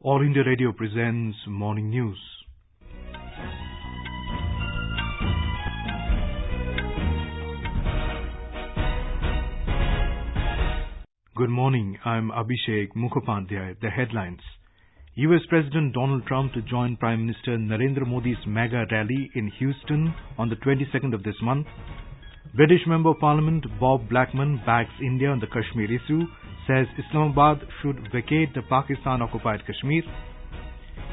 All India Radio presents Morning News. Good morning. I'm Abhishek Mukhopadhyay. The headlines. US President Donald Trump to join Prime Minister Narendra Modi's mega rally in Houston on the 22nd of this month. British Member of Parliament Bob Blackman backs India on the Kashmir issue, says Islamabad should vacate the Pakistan-occupied Kashmir.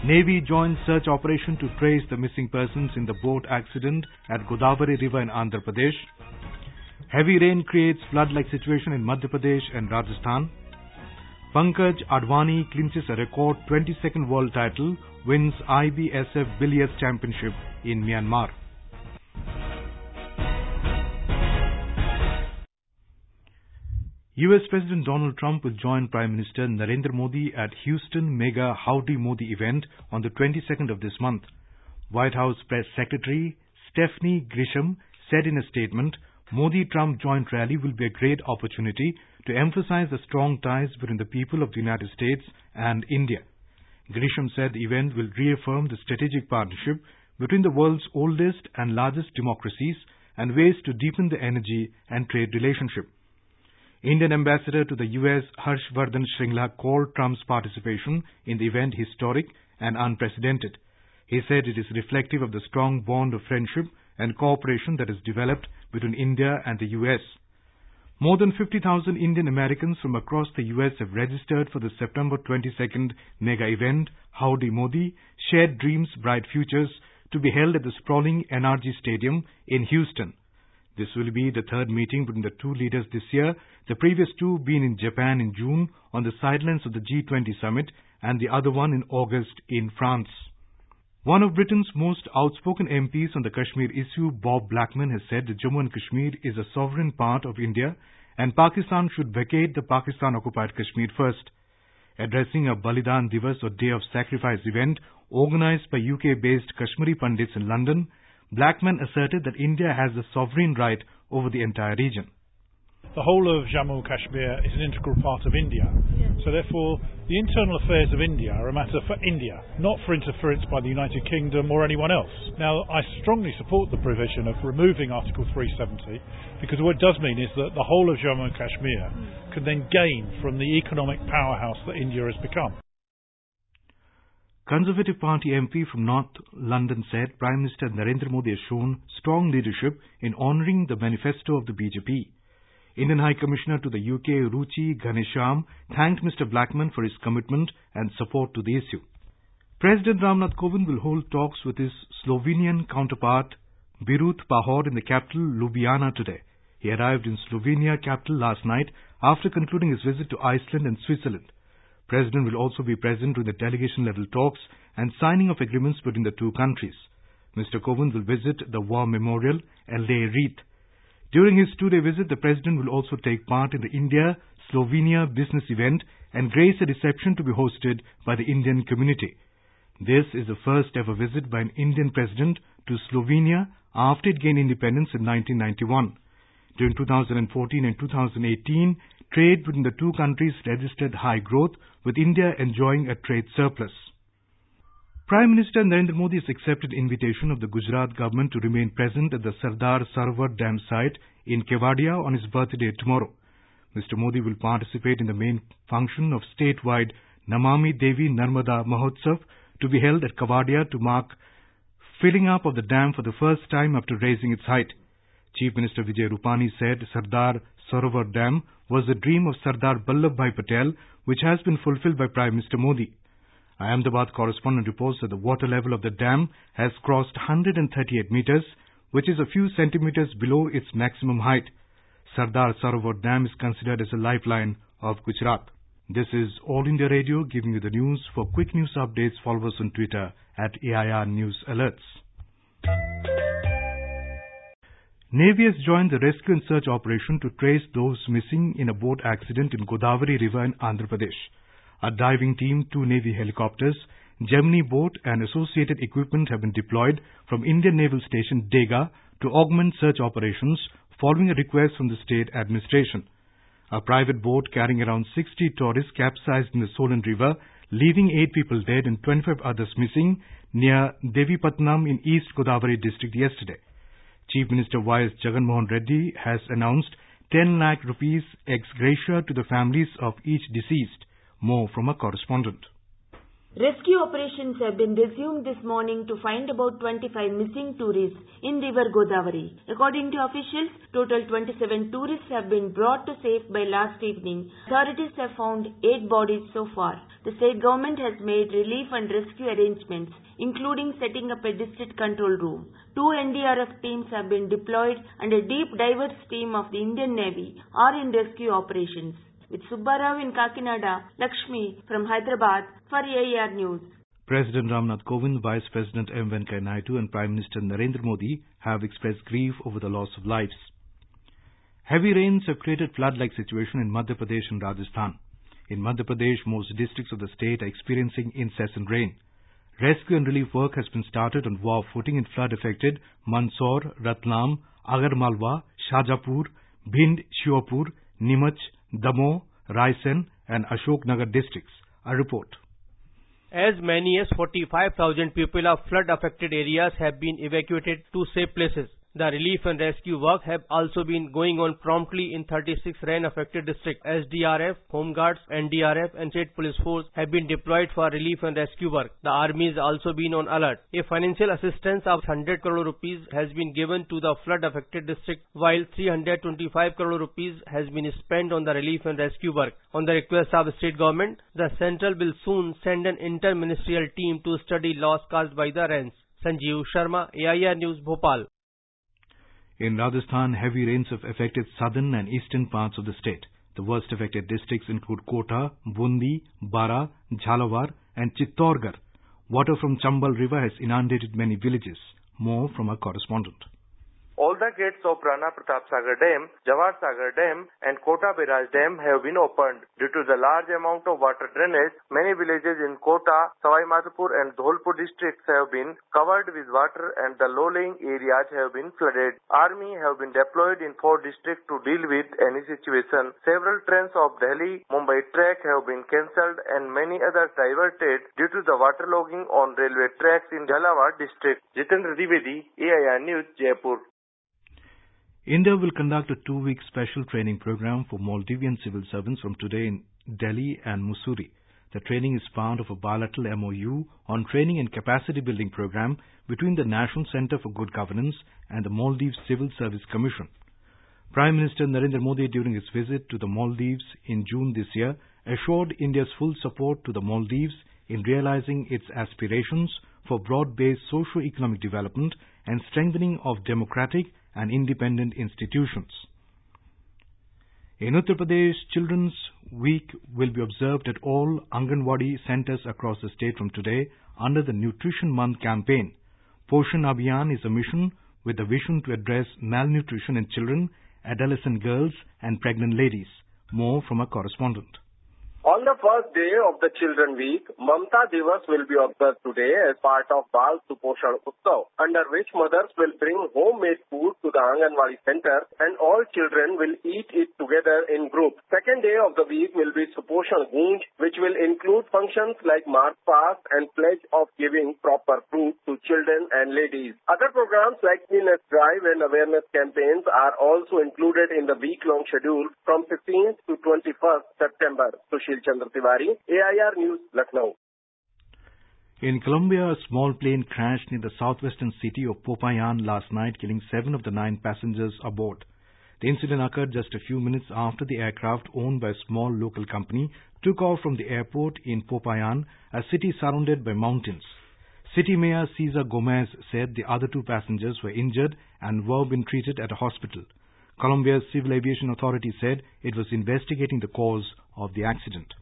Navy joins search operation to trace the missing persons in the boat accident at Godavari River in Andhra Pradesh. Heavy rain creates flood-like situation in Madhya Pradesh and Rajasthan. Pankaj Advani clinches a record 22nd world title, wins IBSF Billiards Championship in Myanmar. US President Donald Trump will join Prime Minister Narendra Modi at Houston mega Howdy Modi event on the 22nd of this month. White House Press Secretary Stephanie Grisham said in a statement, Modi-Trump joint rally will be a great opportunity to emphasize the strong ties between the people of the United States and India. Grisham said the event will reaffirm the strategic partnership between the world's oldest and largest democracies and ways to deepen the energy and trade relationship. Indian ambassador to the US Harshvardhan Shringla called Trump's participation in the event historic and unprecedented. He said it is reflective of the strong bond of friendship and cooperation that has developed between India and the US. More than 50,000 Indian Americans from across the US have registered for the September 22nd mega event, Howdy Modi, Shared Dreams, Bright Futures, to be held at the sprawling NRG Stadium in Houston. This will be the third meeting between the two leaders this year, the previous two being in Japan in June on the sidelines of the G20 summit and the other one in August in France. One of Britain's most outspoken MPs on the Kashmir issue, Bob Blackman, has said that Jammu and Kashmir is a sovereign part of India and Pakistan should vacate the Pakistan-occupied Kashmir first. Addressing a Balidan Divas or Day of Sacrifice event organized by UK-based Kashmiri Pandits in London, Blackman asserted that India has the sovereign right over the entire region. The whole of Jammu and Kashmir is an integral part of India. So therefore, the internal affairs of India are a matter for India, not for interference by the United Kingdom or anyone else. Now, I strongly support the provision of removing Article 370 because what it does mean is that the whole of Jammu and Kashmir can then gain from the economic powerhouse that India has become. Conservative Party MP from North London said Prime Minister Narendra Modi has shown strong leadership in honouring the manifesto of the BJP. Indian High Commissioner to the UK, Ruchi Ghanashyam, thanked Mr. Blackman for his commitment and support to the issue. President Ramnath Kovind will hold talks with his Slovenian counterpart, Borut Pahor, in the capital, Ljubljana, today. He arrived in Slovenia capital last night after concluding his visit to Iceland and Switzerland. President will also be present with the delegation-level talks and signing of agreements between the two countries. Mr. Kovind will visit the War Memorial and lay a wreath. During his two-day visit, the President will also take part in the India-Slovenia business event and grace a reception to be hosted by the Indian community. This is the first ever visit by an Indian President to Slovenia after it gained independence in 1991. During 2014 and 2018, trade between the two countries registered high growth, with India enjoying a trade surplus. Prime Minister Narendra Modi has accepted invitation of the Gujarat government to remain present at the Sardar Sarovar Dam site in Kevadia on his birthday tomorrow. Mr. Modi will participate in the main function of statewide Namami Devi Narmada Mahotsav to be held at Kevadia to mark filling up of the dam for the first time after raising its height. Chief Minister Vijay Rupani said Sardar Sarovar Dam was the dream of Sardar Vallabhbhai Patel, which has been fulfilled by Prime Minister Modi. Our Ahmedabad correspondent reports that the water level of the dam has crossed 138 meters, which is a few centimeters below its maximum height. Sardar Sarovar Dam is considered as a lifeline of Gujarat. This is All India Radio giving you the news. For quick news updates, follow us on Twitter at AIR News Alerts. Navy has joined the rescue and search operation to trace those missing in a boat accident in Godavari River in Andhra Pradesh. A diving team, two Navy helicopters, Gemini boat and associated equipment have been deployed from Indian Naval Station Dega to augment search operations following a request from the state administration. A private boat carrying around 60 tourists capsized in the Solan River leaving eight people dead and 25 others missing near Devipatnam in East Godavari district yesterday. Chief Minister Y.S. Jaganmohan Reddy has announced 10 lakh rupees ex gratia to the families of each deceased. More from a correspondent. Rescue operations have been resumed this morning to find about 25 missing tourists in river Godavari. According to officials, total 27 tourists have been brought to safe by last evening. Authorities have found 8 bodies so far. The state government has made relief and rescue arrangements, including setting up a district control room. Two NDRF teams have been deployed and a deep divers team of the Indian Navy are in rescue operations. With Subbarao in Kakinada, Lakshmi from Hyderabad for AIR News. President Ramnath Kovind, Vice President M. Venkaiah Naidu and Prime Minister Narendra Modi have expressed grief over the loss of lives. Heavy rains have created flood-like situation in Madhya Pradesh and Rajasthan. In Madhya Pradesh, most districts of the state are experiencing incessant rain. Rescue and relief work has been started on war footing in flood-affected Mandsaur, Ratlam, Agarmalwa, Shajapur, Bhind, Shiopur, Nimach, Damoh, Raisen and Ashoknagar districts. A report. As many as 45,000 people of flood affected areas have been evacuated to safe places. The relief and rescue work have also been going on promptly in 36 rain-affected districts. SDRF, Home Guards, NDRF and State Police Force have been deployed for relief and rescue work. The army has also been on alert. A financial assistance of 100 crore rupees has been given to the flood-affected district, while 325 crore rupees has been spent on the relief and rescue work. On the request of the state government, the central will soon send an inter-ministerial team to study loss caused by the rains. Sanjeev Sharma, AIR News, Bhopal. In Rajasthan, heavy rains have affected southern and eastern parts of the state. The worst affected districts include Kota, Bundi, Bara, Jhalawar and Chittorgarh. Water from Chambal river has inundated many villages. More from our correspondent. All the gates of Rana Pratap Sagar Dam, Jawahar Sagar Dam and Kota Biraj Dam have been opened. Due to the large amount of water drainage, many villages in Kota, Sawai Madhopur and Dholpur districts have been covered with water and the low-lying areas have been flooded. Army have been deployed in four districts to deal with any situation. Several trains of Delhi-Mumbai track have been cancelled and many others diverted due to the waterlogging on railway tracks in Jhalawar district. Jitendra Divedi, AIR News, Jaipur. India will conduct a two-week special training program for Maldivian civil servants from today in Delhi and Mussoorie. The training is part of a bilateral MOU on training and capacity building program between the National Centre for Good Governance and the Maldives Civil Service Commission. Prime Minister Narendra Modi during his visit to the Maldives in June this year assured India's full support to the Maldives in realizing its aspirations for broad-based socio-economic development and strengthening of democratic and independent institutions. In Uttar Pradesh, Children's Week will be observed at all Anganwadi centers across the state from today under the Nutrition Month campaign. Poshan Abhiyan is a mission with a vision to address malnutrition in children, adolescent girls and pregnant ladies. More from a correspondent. On the first day of the Children Week, Mamta Divas will be observed today as part of Bal Suposhan Utsav, under which mothers will bring homemade food to the Anganwadi center and all children will eat it together in groups. Second day of the week will be Suposhan Gunj, which will include functions like March Fast and pledge of giving proper food to children and ladies. Other programs like cleanliness drive and awareness campaigns are also included in the week-long schedule from 15th to 21st September. Chandra Tiwari, AIR News, Lucknow. In Colombia, a small plane crashed near the southwestern city of Popayan last night, killing seven of the nine passengers aboard. The incident occurred just a few minutes after the aircraft owned by a small local company took off from the airport in Popayan, a city surrounded by mountains. City Mayor Cesar Gomez said the other two passengers were injured and were being treated at a hospital. Colombia's Civil Aviation Authority said it was investigating the cause of the accident.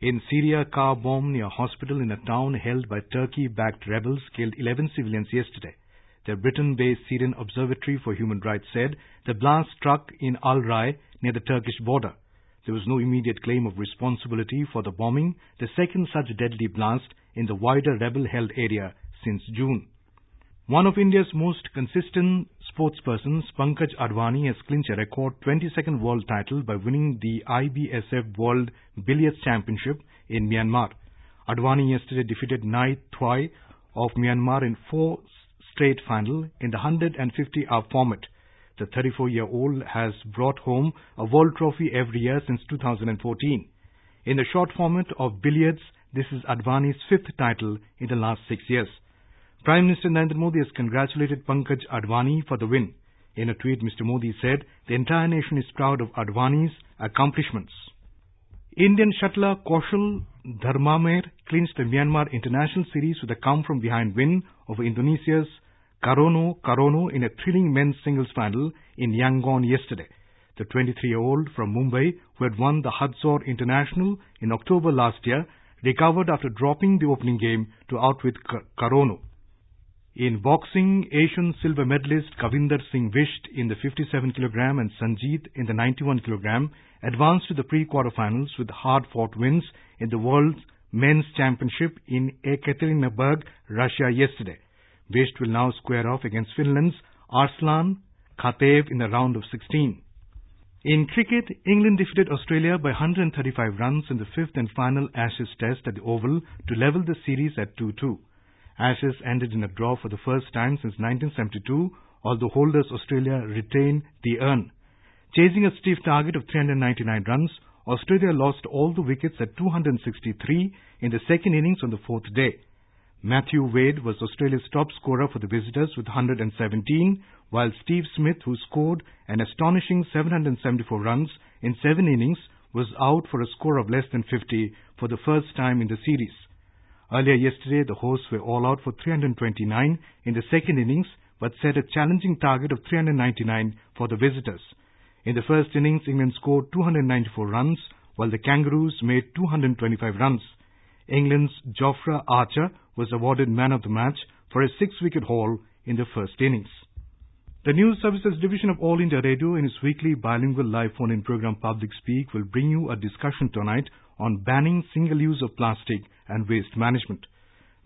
In Syria, a car bomb near a hospital in a town held by Turkey-backed rebels killed 11 civilians yesterday. The Britain-based Syrian Observatory for Human Rights said the blast struck in Al-Rai near the Turkish border. There was no immediate claim of responsibility for the bombing, the second such deadly blast in the wider rebel-held area since June. One of India's most consistent sportspersons, Pankaj Advani has clinched a record 22nd world title by winning the IBSF World Billiards Championship in Myanmar. Advani yesterday defeated Nai Thwai of Myanmar in four straight final in the 150 hour format. The 34 year old has brought home a world trophy every year since 2014. In the short format of billiards, this is Advani's fifth title in the last six years. Prime Minister Narendra Modi has congratulated Pankaj Advani for the win. In a tweet, Mr. Modi said, the entire nation is proud of Advani's accomplishments. Indian shuttler Kaushal Dharmamer clinched the Myanmar International Series with a come from behind win over Indonesia's Karono Karono in a thrilling men's singles final in Yangon yesterday. The 23-year-old from Mumbai, who had won the Hudzor International in October last year, recovered after dropping the opening game to outwit Karono. In boxing, Asian silver medalist Kavinder Singh Bisht in the 57 kg and Sanjeet in the 91 kg advanced to the pre-quarterfinals with hard-fought wins in the World Men's Championship in Ekaterinburg, Russia yesterday. Bisht will now square off against Finland's Arslan Khataev in the round of 16. In cricket, England defeated Australia by 135 runs in the fifth and final Ashes test at the Oval to level the series at 2-2. Ashes ended in a draw for the first time since 1972, although holders Australia retain the urn. Chasing a stiff target of 399 runs, Australia lost all the wickets at 263 in the second innings on the fourth day. Matthew Wade was Australia's top scorer for the visitors with 117, while Steve Smith, who scored an astonishing 774 runs in seven innings, was out for a score of less than 50 for the first time in the series. Earlier yesterday, the hosts were all out for 329 in the second innings, but set a challenging target of 399 for the visitors. In the first innings, England scored 294 runs, while the Kangaroos made 225 runs. England's Jofra Archer was awarded man of the match for a six-wicket haul in the first innings. The News Services Division of All India Radio in its weekly bilingual live phone-in program Public Speak will bring you a discussion tonight on banning single use of plastic and waste management.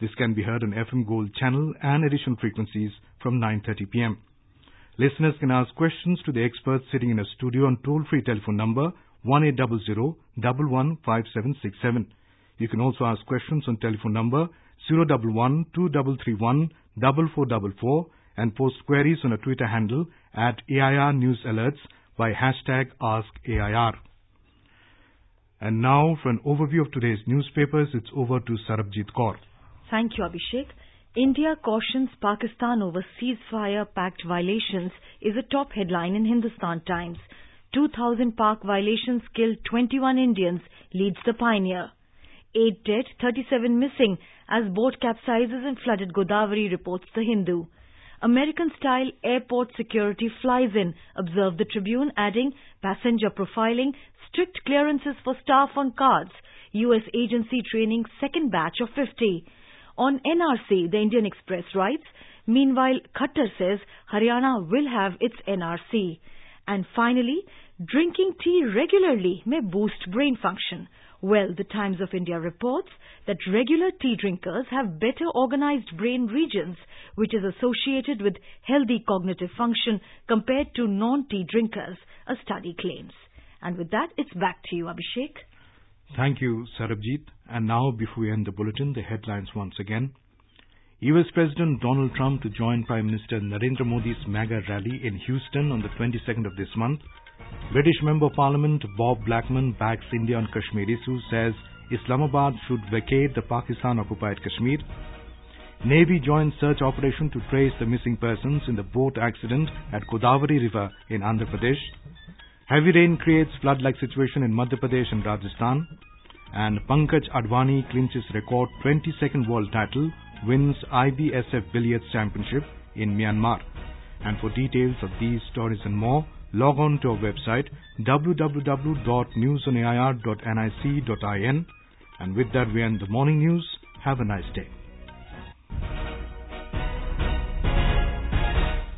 This can be heard on FM Gold channel and additional frequencies from 9.30 p.m. Listeners can ask questions to the experts sitting in a studio on toll-free telephone number 1800 You can also ask questions on telephone number 011 2331 4444 and post queries on a Twitter handle at AIR News Alerts by hashtag AskAIR. And now for an overview of today's newspapers, it's over to Sarabjit Kaur. Thank you, Abhishek. India cautions Pakistan over ceasefire pact violations is a top headline in Hindustan Times. 2000 Pak violations killed 21 Indians, leads the pioneer. 8 dead, 37 missing as boat capsizes in flooded Godavari, reports the Hindu. American-style airport security flies in, observed the Tribune, adding passenger profiling, strict clearances for staff on cards, U.S. agency training second batch of 50. On NRC, the Indian Express writes, meanwhile, Khattar says Haryana will have its NRC. And finally, drinking tea regularly may boost brain function. Well, the Times of India reports that regular tea drinkers have better organized brain regions, which is associated with healthy cognitive function compared to non-tea drinkers, a study claims. And with that, it's back to you, Abhishek. Thank you, Sarabjit. And now, before we end the bulletin, the headlines once again. US President Donald Trump to join Prime Minister Narendra Modi's MAGA rally in Houston on the 22nd of this month. British Member of Parliament Bob Blackman backs India on Kashmir issue, says Islamabad should vacate the Pakistan-occupied Kashmir. Navy joins search operation to trace the missing persons in the boat accident at Godavari River in Andhra Pradesh. Heavy rain creates flood-like situation in Madhya Pradesh and Rajasthan. And Pankaj Advani clinches record 22nd world title, wins IBSF Billiards Championship in Myanmar. And for details of these stories and more, log on to our website www.newsonair.nic.in. And with that, we end the morning news. Have a nice day.